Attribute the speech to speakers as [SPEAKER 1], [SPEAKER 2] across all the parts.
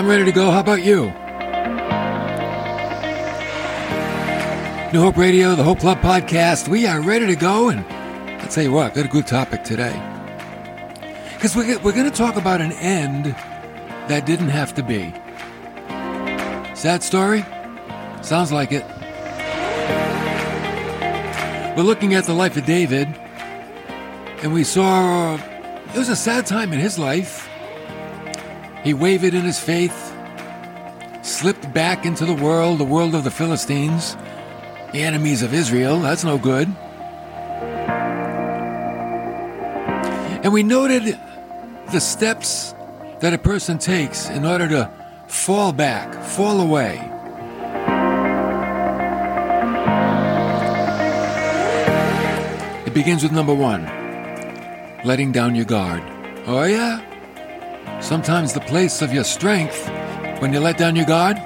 [SPEAKER 1] I'm ready to go. How about you? New Hope Radio, the Hope Club podcast. We are ready to go, and I'll tell you what, we've got a good topic today. Because we're, we're going to talk about an end that didn't have to be. Sad story? Sounds like it. We're looking at the life of David, and we saw it was a sad time in his life. He wavered in his faith, slipped back into the world, the world of the Philistines, the enemies of Israel. That's no good. And we noted the steps that a person takes in order to fall back, fall away. It begins with number one letting down your guard. Oh, yeah? Sometimes the place of your strength, when you let down your guard,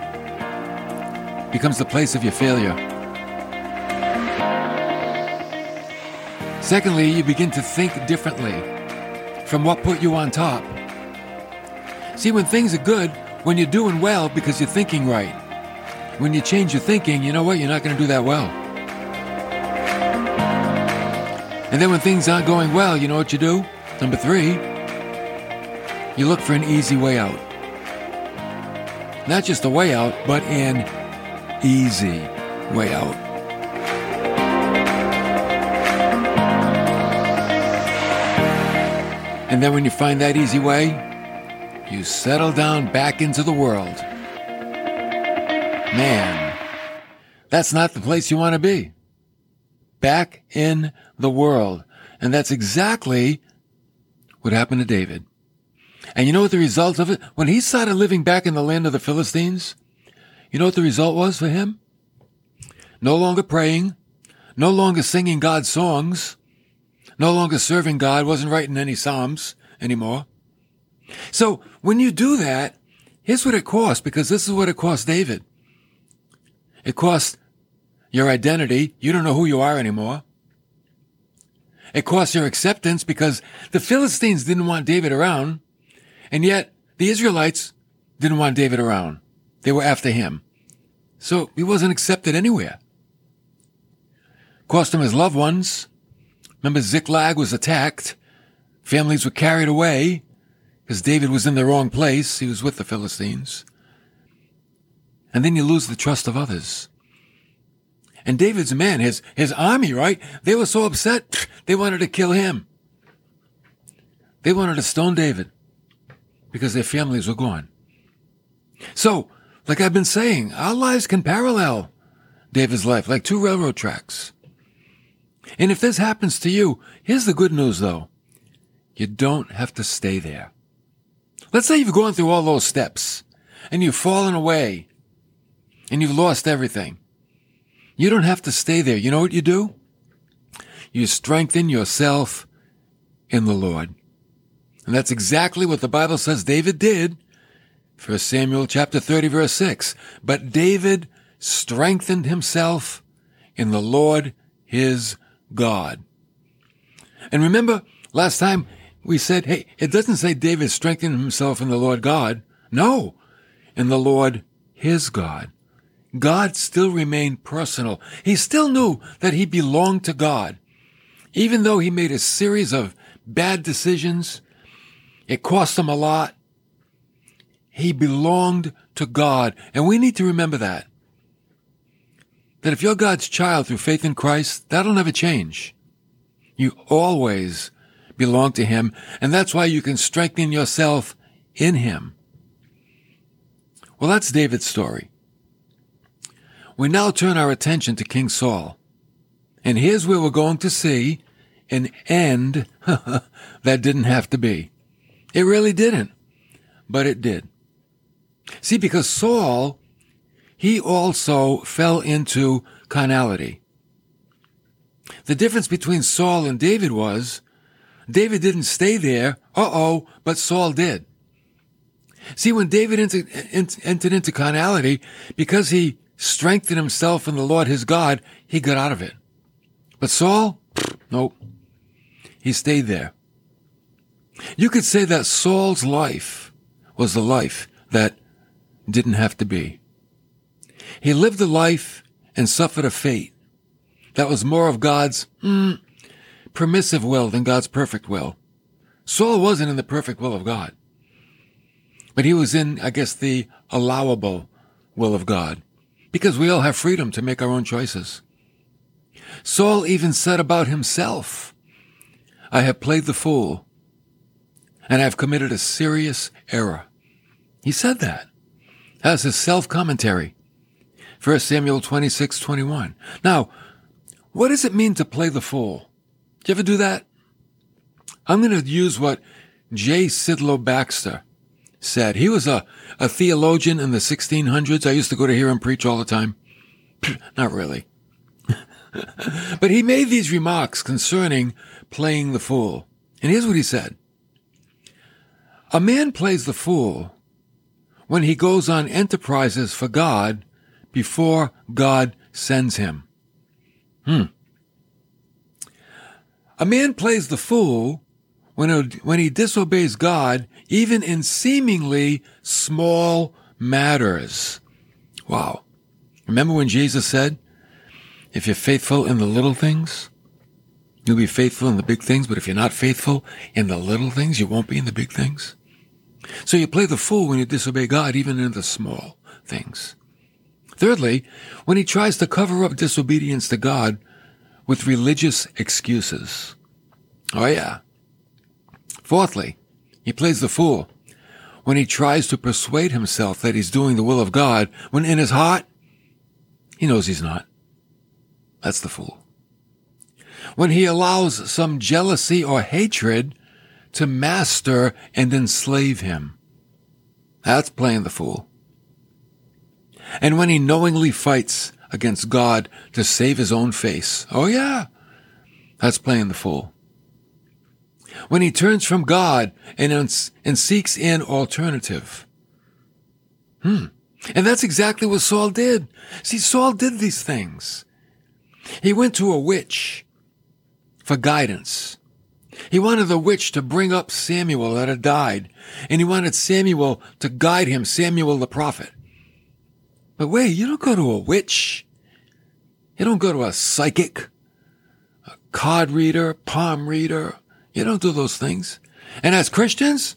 [SPEAKER 1] becomes the place of your failure. Secondly, you begin to think differently from what put you on top. See, when things are good, when you're doing well because you're thinking right, when you change your thinking, you know what? You're not going to do that well. And then when things aren't going well, you know what you do? Number three, you look for an easy way out. Not just a way out, but an easy way out. And then when you find that easy way, you settle down back into the world. Man, that's not the place you want to be back in the world. And that's exactly what happened to David. And you know what the result of it? When he started living back in the land of the Philistines, you know what the result was for him? No longer praying, no longer singing God's songs, no longer serving God, wasn't writing any Psalms anymore. So when you do that, here's what it costs, because this is what it cost David. It cost your identity. You don't know who you are anymore. It costs your acceptance because the Philistines didn't want David around, and yet the Israelites didn't want David around. They were after him. So he wasn't accepted anywhere. Cost him his loved ones. Remember Ziklag was attacked. Families were carried away because David was in the wrong place. He was with the Philistines. And then you lose the trust of others. And David's men, his, his army, right? They were so upset, they wanted to kill him. They wanted to stone David because their families were gone. So, like I've been saying, our lives can parallel David's life like two railroad tracks. And if this happens to you, here's the good news though. You don't have to stay there. Let's say you've gone through all those steps and you've fallen away and you've lost everything. You don't have to stay there. You know what you do? You strengthen yourself in the Lord. And that's exactly what the Bible says David did. 1 Samuel chapter 30 verse 6. But David strengthened himself in the Lord his God. And remember last time we said, hey, it doesn't say David strengthened himself in the Lord God. No, in the Lord his God. God still remained personal. He still knew that he belonged to God. Even though he made a series of bad decisions, it cost him a lot. He belonged to God. And we need to remember that. That if you're God's child through faith in Christ, that'll never change. You always belong to Him, and that's why you can strengthen yourself in Him. Well, that's David's story. We now turn our attention to King Saul. And here's where we're going to see an end that didn't have to be. It really didn't, but it did. See, because Saul, he also fell into carnality. The difference between Saul and David was David didn't stay there, uh oh, but Saul did. See, when David entered, entered into carnality, because he strengthened himself in the Lord his God, he got out of it. But Saul, nope, he stayed there. You could say that Saul's life was the life that didn't have to be. He lived a life and suffered a fate that was more of God's mm, permissive will than God's perfect will. Saul wasn't in the perfect will of God, but he was in, I guess, the allowable will of God because we all have freedom to make our own choices. Saul even said about himself, I have played the fool and I have committed a serious error. He said that. That's his self commentary. 1 Samuel 26, 21. Now, what does it mean to play the fool? Do you ever do that? I'm going to use what J. Sidlow Baxter said. He was a, a theologian in the 1600s. I used to go to hear him preach all the time. Not really. but he made these remarks concerning playing the fool. And here's what he said. A man plays the fool when he goes on enterprises for God before God sends him. Hmm. A man plays the fool when, when he disobeys God, even in seemingly small matters. Wow. Remember when Jesus said, if you're faithful in the little things, you'll be faithful in the big things, but if you're not faithful in the little things, you won't be in the big things. So you play the fool when you disobey God, even in the small things. Thirdly, when he tries to cover up disobedience to God with religious excuses. Oh yeah. Fourthly, he plays the fool when he tries to persuade himself that he's doing the will of God when in his heart, he knows he's not. That's the fool. When he allows some jealousy or hatred to master and enslave him. That's playing the fool. And when he knowingly fights against God to save his own face, oh yeah, that's playing the fool. When he turns from God and, and seeks an alternative. Hmm. And that's exactly what Saul did. See, Saul did these things. He went to a witch for guidance. He wanted the witch to bring up Samuel that had died, and he wanted Samuel to guide him, Samuel the prophet. But wait, you don't go to a witch. You don't go to a psychic, a card reader, palm reader. You don't do those things. And as Christians,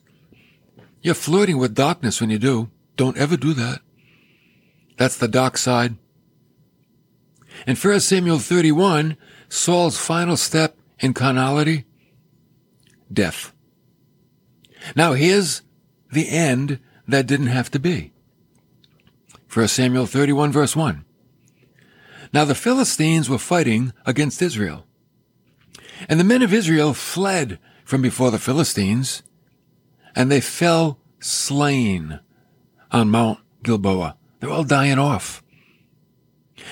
[SPEAKER 1] you're flirting with darkness when you do. Don't ever do that. That's the dark side. In 1 Samuel 31, Saul's final step in carnality, death. Now here's the end that didn't have to be. 1 Samuel 31 verse 1. Now the Philistines were fighting against Israel. And the men of Israel fled from before the Philistines, and they fell slain on Mount Gilboa. They're all dying off.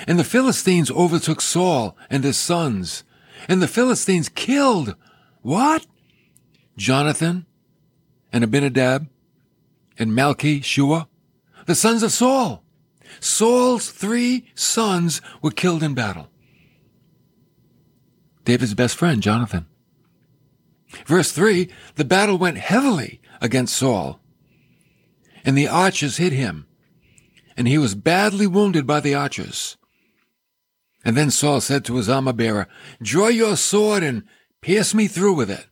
[SPEAKER 1] And the Philistines overtook Saul and his sons, and the Philistines killed what? Jonathan and Abinadab and Malchi Shua, the sons of Saul. Saul's three sons were killed in battle. David's best friend, Jonathan. Verse 3 the battle went heavily against Saul, and the archers hit him, and he was badly wounded by the archers. And then Saul said to his armor bearer, Draw your sword and pierce me through with it.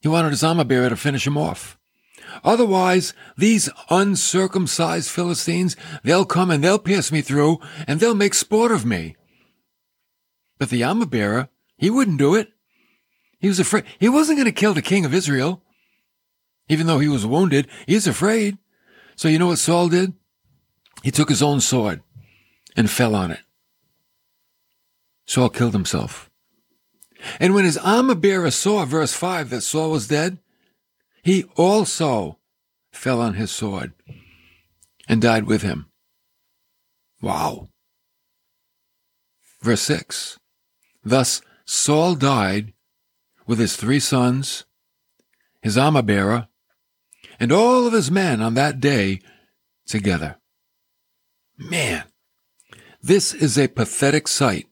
[SPEAKER 1] He wanted his armor bearer to finish him off. Otherwise, these uncircumcised Philistines, they'll come and they'll pierce me through and they'll make sport of me. But the armor bearer, he wouldn't do it. He was afraid. He wasn't going to kill the king of Israel. Even though he was wounded, he's afraid. So you know what Saul did? He took his own sword and fell on it. Saul killed himself. And when his armor bearer saw, verse 5, that Saul was dead, he also fell on his sword and died with him. Wow. Verse 6 Thus Saul died with his three sons, his armor bearer, and all of his men on that day together. Man, this is a pathetic sight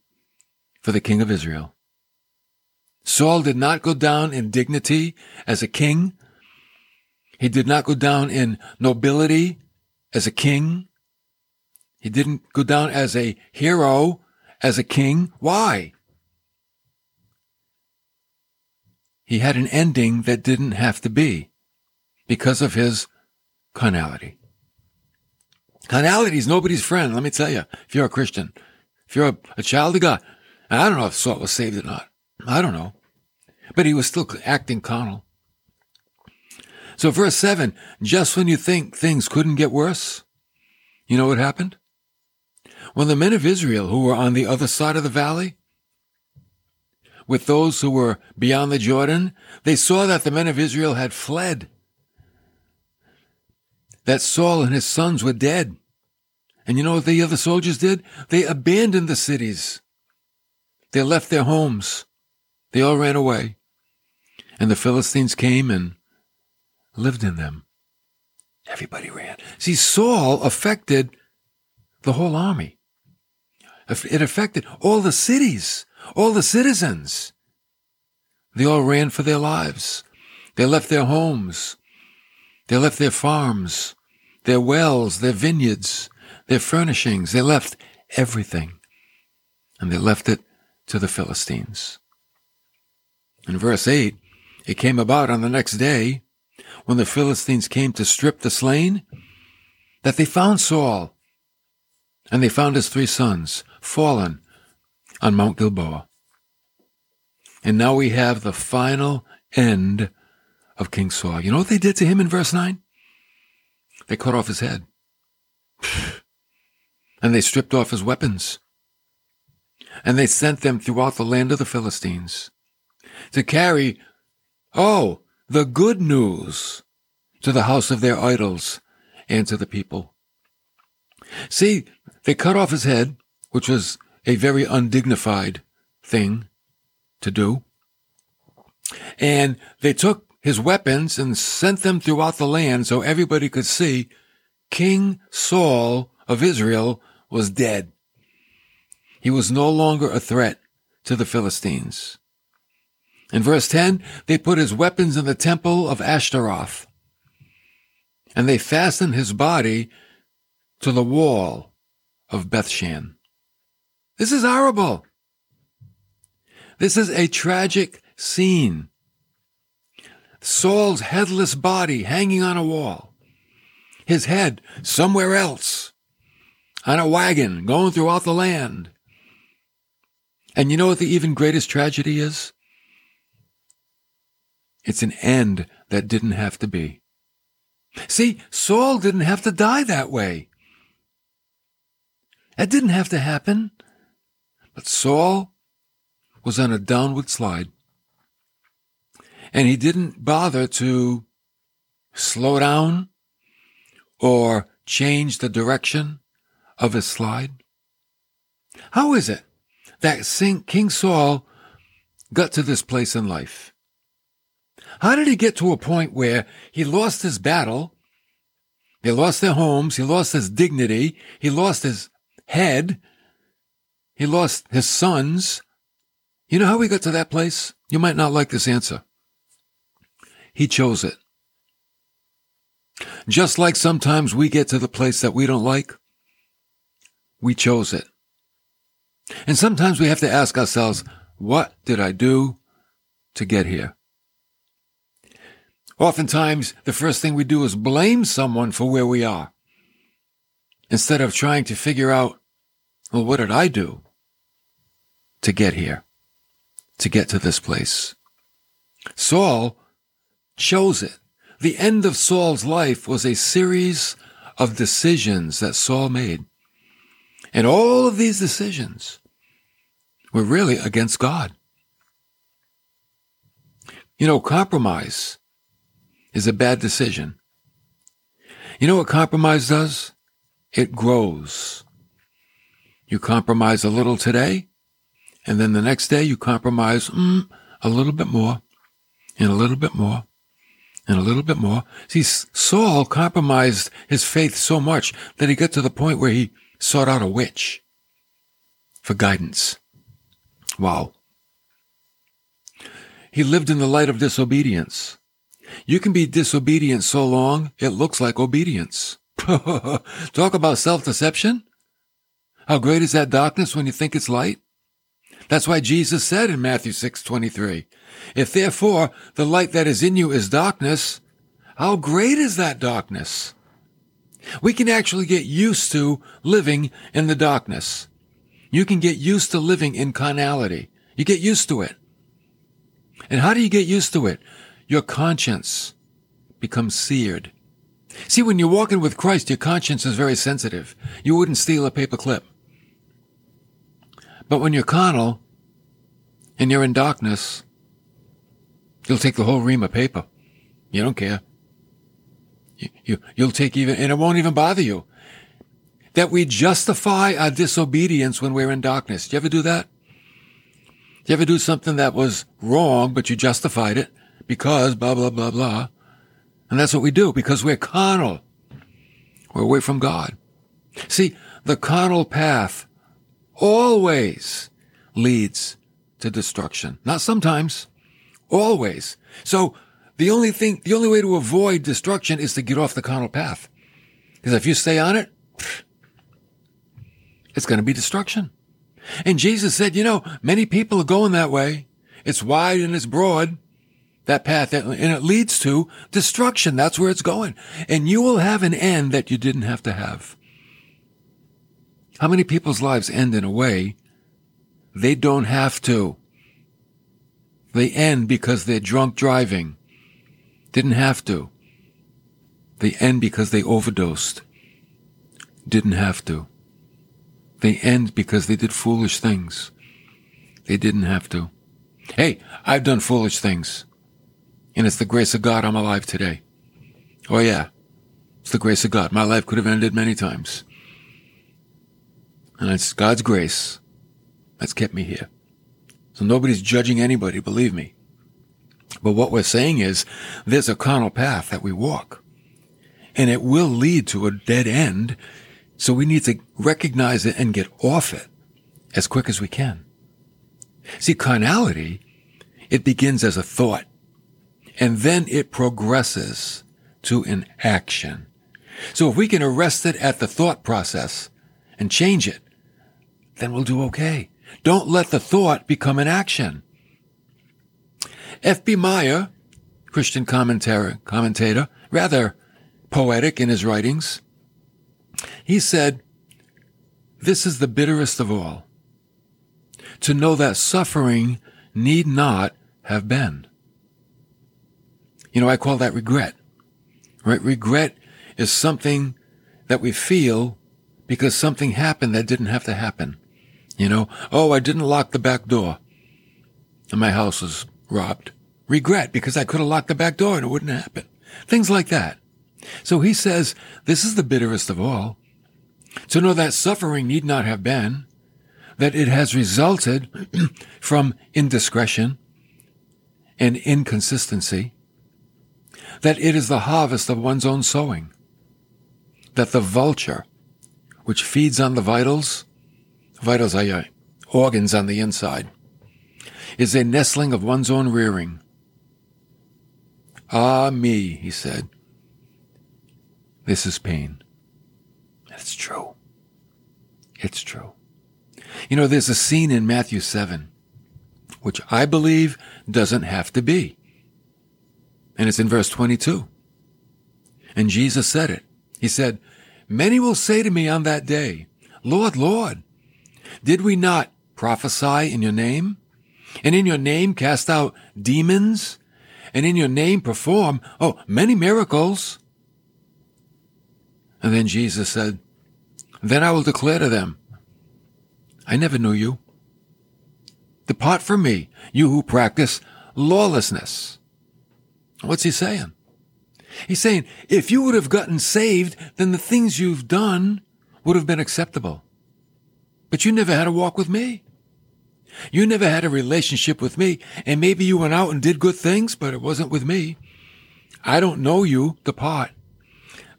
[SPEAKER 1] for the king of Israel. Saul did not go down in dignity as a king he did not go down in nobility as a king. He didn't go down as a hero, as a king. Why? He had an ending that didn't have to be because of his carnality. Carnality is nobody's friend, let me tell you, if you're a Christian. If you're a, a child of God. I don't know if Saul was saved or not. I don't know. But he was still acting carnal. So verse 7, just when you think things couldn't get worse, you know what happened? When the men of Israel who were on the other side of the valley, with those who were beyond the Jordan, they saw that the men of Israel had fled, that Saul and his sons were dead. And you know what the other soldiers did? They abandoned the cities. They left their homes. They all ran away. And the Philistines came and lived in them. Everybody ran. See, Saul affected the whole army. It affected all the cities, all the citizens. They all ran for their lives. They left their homes. They left their farms, their wells, their vineyards, their furnishings. They left everything. And they left it to the Philistines. In verse 8, it came about on the next day when the Philistines came to strip the slain, that they found Saul, and they found his three sons fallen on Mount Gilboa. And now we have the final end of King Saul. You know what they did to him in verse 9? They cut off his head. And they stripped off his weapons. And they sent them throughout the land of the Philistines to carry, oh, the good news to the house of their idols and to the people. See, they cut off his head, which was a very undignified thing to do. And they took his weapons and sent them throughout the land so everybody could see King Saul of Israel was dead. He was no longer a threat to the Philistines. In verse 10, they put his weapons in the temple of Ashtaroth, and they fastened his body to the wall of Bethshan. This is horrible. This is a tragic scene. Saul's headless body hanging on a wall, his head somewhere else, on a wagon going throughout the land. And you know what the even greatest tragedy is? It's an end that didn't have to be. See, Saul didn't have to die that way. That didn't have to happen. But Saul was on a downward slide. And he didn't bother to slow down or change the direction of his slide. How is it that King Saul got to this place in life? How did he get to a point where he lost his battle? They lost their homes. He lost his dignity. He lost his head. He lost his sons. You know how we got to that place? You might not like this answer. He chose it. Just like sometimes we get to the place that we don't like, we chose it. And sometimes we have to ask ourselves, what did I do to get here? Oftentimes, the first thing we do is blame someone for where we are instead of trying to figure out, well, what did I do to get here, to get to this place? Saul chose it. The end of Saul's life was a series of decisions that Saul made. And all of these decisions were really against God. You know, compromise is a bad decision. You know what compromise does? It grows. You compromise a little today, and then the next day you compromise mm, a little bit more, and a little bit more, and a little bit more. See, Saul compromised his faith so much that he got to the point where he sought out a witch for guidance. Wow. He lived in the light of disobedience. You can be disobedient so long it looks like obedience Talk about self-deception. How great is that darkness when you think it's light? That's why Jesus said in Matthew 6:23, "If therefore the light that is in you is darkness, how great is that darkness?" We can actually get used to living in the darkness. You can get used to living in carnality. You get used to it. And how do you get used to it? Your conscience becomes seared. See, when you're walking with Christ, your conscience is very sensitive. You wouldn't steal a paper clip. But when you're carnal and you're in darkness, you'll take the whole ream of paper. You don't care. You, you, you'll take even, and it won't even bother you. That we justify our disobedience when we're in darkness. Do you ever do that? Do you ever do something that was wrong, but you justified it because blah, blah, blah, blah? And that's what we do because we're carnal. We're away from God. See, the carnal path always leads to destruction. Not sometimes, always. So the only thing, the only way to avoid destruction is to get off the carnal path. Because if you stay on it, it's going to be destruction. And Jesus said, you know, many people are going that way. It's wide and it's broad, that path, and it leads to destruction. That's where it's going. And you will have an end that you didn't have to have. How many people's lives end in a way they don't have to? They end because they're drunk driving. Didn't have to. They end because they overdosed. Didn't have to. They end because they did foolish things. They didn't have to. Hey, I've done foolish things. And it's the grace of God I'm alive today. Oh yeah. It's the grace of God. My life could have ended many times. And it's God's grace that's kept me here. So nobody's judging anybody, believe me. But what we're saying is there's a carnal path that we walk and it will lead to a dead end. So we need to recognize it and get off it as quick as we can. See, carnality, it begins as a thought and then it progresses to an action. So if we can arrest it at the thought process and change it, then we'll do okay. Don't let the thought become an action. F.B. Meyer, Christian commentator, commentator, rather poetic in his writings, he said, This is the bitterest of all. To know that suffering need not have been. You know, I call that regret. Right? Regret is something that we feel because something happened that didn't have to happen. You know, oh, I didn't lock the back door and my house was robbed. Regret because I could have locked the back door and it wouldn't happen. Things like that. So he says, this is the bitterest of all. To know that suffering need not have been, that it has resulted from indiscretion and inconsistency, that it is the harvest of one's own sowing, that the vulture, which feeds on the vitals, vitals are organs on the inside, is a nestling of one's own rearing. Ah, me, he said. This is pain. It's true. It's true. You know, there's a scene in Matthew 7, which I believe doesn't have to be. And it's in verse 22. And Jesus said it. He said, Many will say to me on that day, Lord, Lord, did we not prophesy in your name? And in your name cast out demons? And in your name perform, oh, many miracles? And then Jesus said, Then I will declare to them, I never knew you. Depart from me, you who practice lawlessness. What's he saying? He's saying, if you would have gotten saved, then the things you've done would have been acceptable. But you never had a walk with me. You never had a relationship with me, and maybe you went out and did good things, but it wasn't with me. I don't know you, depart.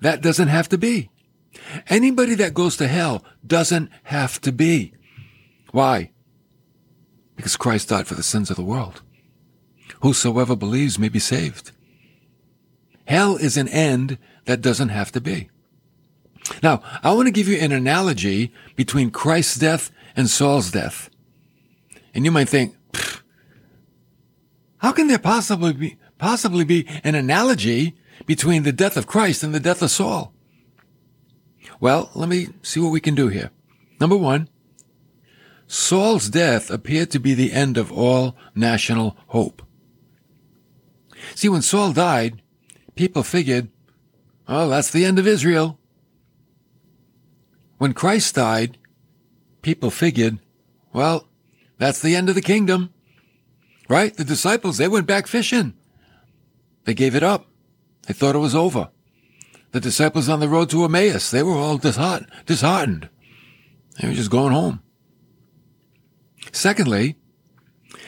[SPEAKER 1] That doesn't have to be. Anybody that goes to hell doesn't have to be. Why? Because Christ died for the sins of the world. Whosoever believes may be saved. Hell is an end that doesn't have to be. Now, I want to give you an analogy between Christ's death and Saul's death. And you might think, how can there possibly be, possibly be an analogy between the death of Christ and the death of Saul? Well, let me see what we can do here. Number one, Saul's death appeared to be the end of all national hope. See, when Saul died, people figured, oh, that's the end of Israel. When Christ died, people figured, well, that's the end of the kingdom. Right? The disciples, they went back fishing. They gave it up. They thought it was over. The disciples on the road to Emmaus, they were all disheartened. They were just going home. Secondly,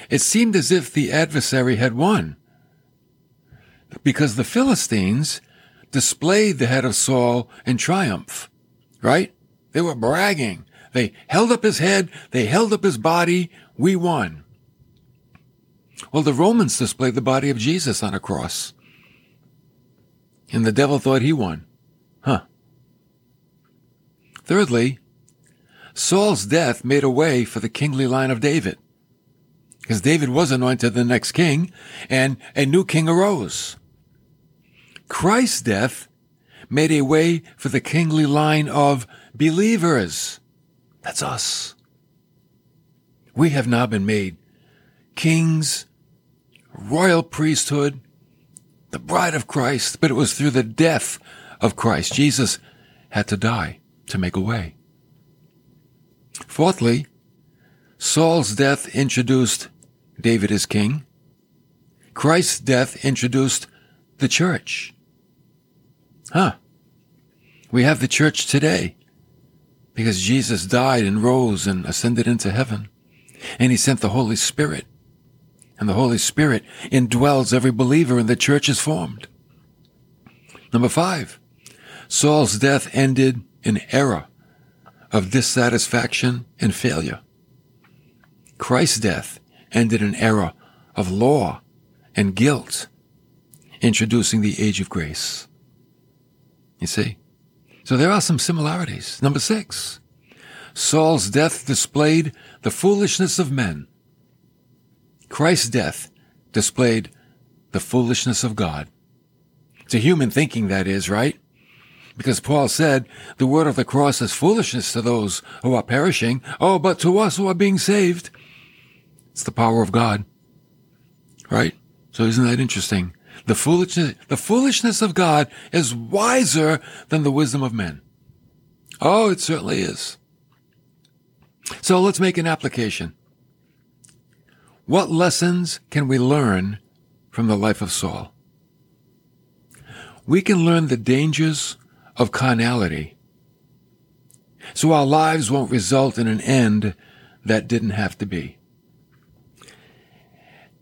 [SPEAKER 1] it seemed as if the adversary had won because the Philistines displayed the head of Saul in triumph, right? They were bragging. They held up his head. They held up his body. We won. Well, the Romans displayed the body of Jesus on a cross. And the devil thought he won. Huh. Thirdly, Saul's death made a way for the kingly line of David. Because David was anointed the next king, and a new king arose. Christ's death made a way for the kingly line of believers. That's us. We have now been made kings, royal priesthood, the bride of Christ, but it was through the death of Christ. Jesus had to die to make a way. Fourthly, Saul's death introduced David as king. Christ's death introduced the church. Huh. We have the church today because Jesus died and rose and ascended into heaven. And he sent the Holy Spirit. And the Holy Spirit indwells every believer and the church is formed. Number five, Saul's death ended an era of dissatisfaction and failure. Christ's death ended an era of law and guilt, introducing the age of grace. You see? So there are some similarities. Number six, Saul's death displayed the foolishness of men. Christ's death displayed the foolishness of God. To human thinking, that is, right? Because Paul said, the word of the cross is foolishness to those who are perishing. Oh, but to us who are being saved, it's the power of God. Right? So isn't that interesting? The foolishness, the foolishness of God is wiser than the wisdom of men. Oh, it certainly is. So let's make an application. What lessons can we learn from the life of Saul? We can learn the dangers of carnality so our lives won't result in an end that didn't have to be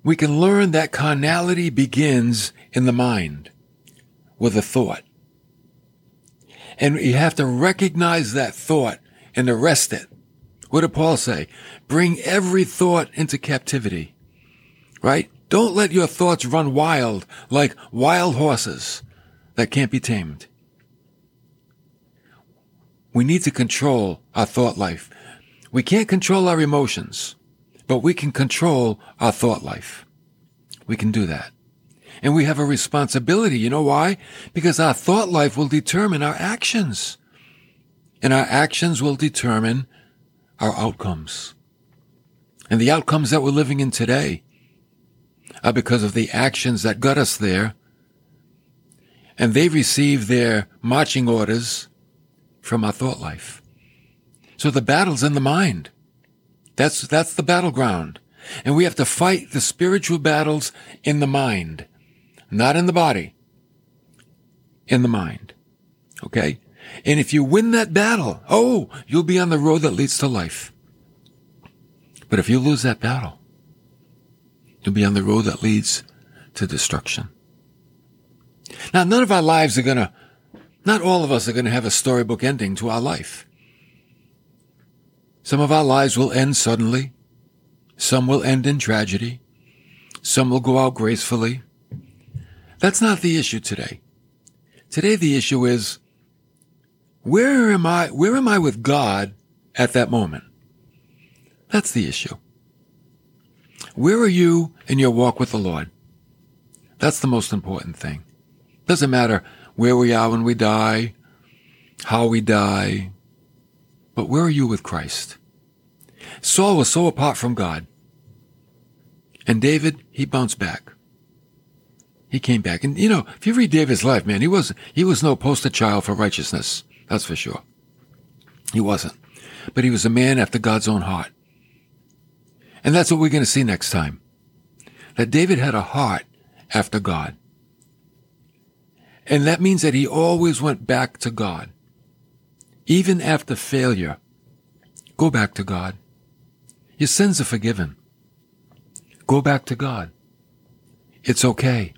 [SPEAKER 1] we can learn that carnality begins in the mind with a thought. And you have to recognize that thought and arrest it. What did Paul say? Bring every thought into captivity. Right? Don't let your thoughts run wild like wild horses that can't be tamed. We need to control our thought life. We can't control our emotions but we can control our thought life. We can do that. And we have a responsibility. You know why? Because our thought life will determine our actions. And our actions will determine our outcomes. And the outcomes that we're living in today are because of the actions that got us there. And they receive their marching orders from our thought life. So the battle's in the mind. That's, that's the battleground. And we have to fight the spiritual battles in the mind, not in the body, in the mind. Okay? And if you win that battle, oh, you'll be on the road that leads to life. But if you lose that battle, you'll be on the road that leads to destruction. Now, none of our lives are gonna, not all of us are gonna have a storybook ending to our life. Some of our lives will end suddenly. Some will end in tragedy. Some will go out gracefully. That's not the issue today. Today the issue is where am I, where am I with God at that moment? That's the issue. Where are you in your walk with the Lord? That's the most important thing. Doesn't matter where we are when we die, how we die, but where are you with Christ? Saul was so apart from God. And David, he bounced back. He came back. And you know, if you read David's life, man, he was he was no poster child for righteousness. That's for sure. He wasn't. But he was a man after God's own heart. And that's what we're going to see next time. That David had a heart after God. And that means that he always went back to God. Even after failure, go back to God. Your sins are forgiven. Go back to God. It's okay.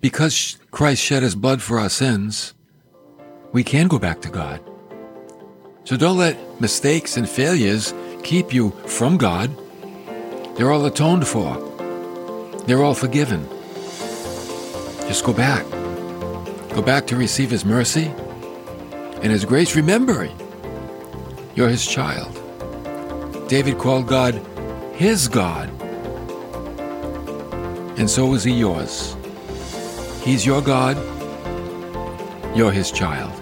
[SPEAKER 1] Because Christ shed his blood for our sins, we can go back to God. So don't let mistakes and failures keep you from God. They're all atoned for. They're all forgiven. Just go back. Go back to receive His mercy and His grace, remembering you're His child. David called God his God, and so is He yours. He's your God, you're His child.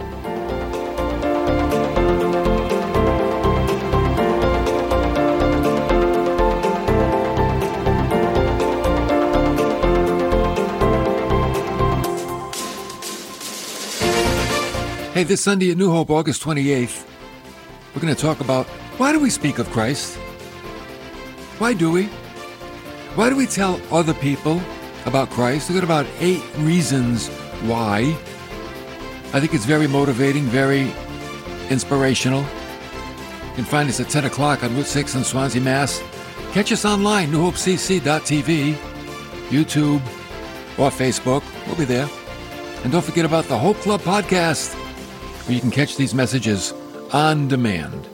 [SPEAKER 1] Hey, this Sunday at New Hope, August 28th, we're going to talk about why do we speak of Christ? Why do we? Why do we tell other people about Christ? We've got about eight reasons why. I think it's very motivating, very inspirational. You can find us at 10 o'clock on Route 6 in Swansea, Mass. Catch us online, newhopecc.tv, YouTube, or Facebook. We'll be there. And don't forget about the Hope Club podcast where you can catch these messages on demand.